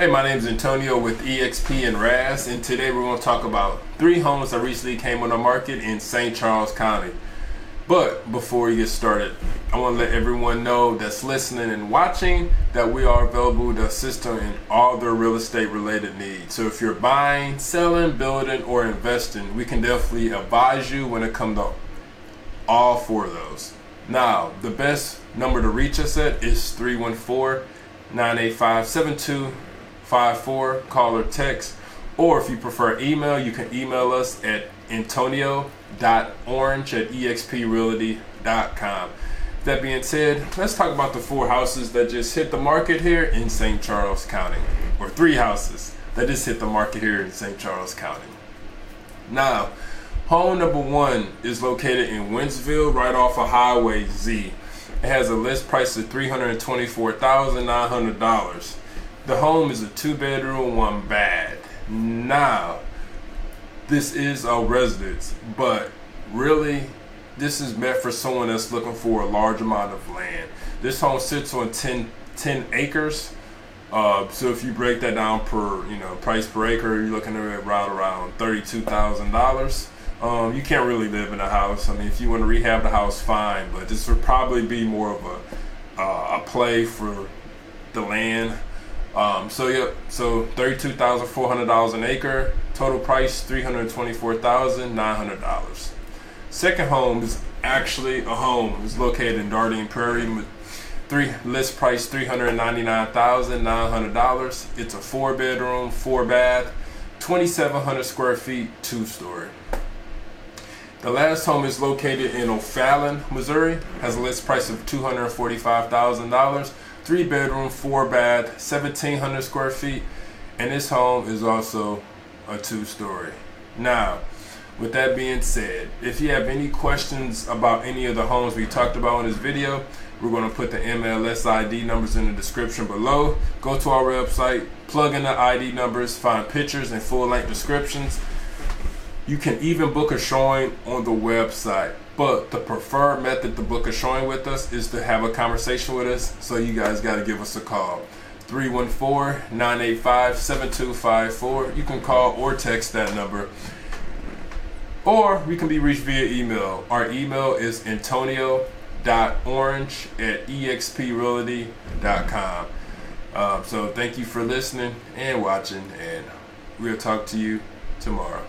Hey, my name is Antonio with EXP and RAS, and today we're going to talk about three homes that recently came on the market in St. Charles County. But before we get started, I want to let everyone know that's listening and watching that we are available to assist them in all their real estate related needs. So if you're buying, selling, building, or investing, we can definitely advise you when it comes to all four of those. Now, the best number to reach us at is 314 985 7254. Call or text. Or if you prefer email, you can email us at antonio.orange at exprealty.com. That being said, let's talk about the four houses that just hit the market here in St. Charles County, or three houses that just hit the market here in St. Charles County. Now, home number one is located in Wentzville, right off of Highway Z. It has a list price of $324,900. The home is a two bedroom, one bath. Now, this is a residence, but really, this is meant for someone that's looking for a large amount of land. This home sits on 10, 10 acres. Uh, so if you break that down per you know price per acre, you're looking at around around thirty-two thousand dollars. Um, you can't really live in a house. I mean, if you want to rehab the house, fine, but this would probably be more of a uh, a play for the land. Um, so yeah, so thirty-two thousand four hundred dollars an acre. Total price three hundred twenty-four thousand nine hundred dollars. Second home is actually a home. It's located in Dardenne Prairie. Three list price three hundred ninety-nine thousand nine hundred dollars. It's a four-bedroom, four-bath, twenty-seven hundred square feet, two-story. The last home is located in O'Fallon, Missouri. Has a list price of two hundred forty-five thousand dollars. Three bedroom, four bath, seventeen hundred square feet, and this home is also a two-story. Now, with that being said, if you have any questions about any of the homes we talked about in this video, we're going to put the MLS ID numbers in the description below. Go to our website, plug in the ID numbers, find pictures and full length descriptions. You can even book a showing on the website. But the preferred method to book a showing with us is to have a conversation with us. So you guys got to give us a call. 314 985 7254. You can call or text that number. Or we can be reached via email. Our email is antonio.orange at exprealty.com. Um, so thank you for listening and watching, and we'll talk to you tomorrow.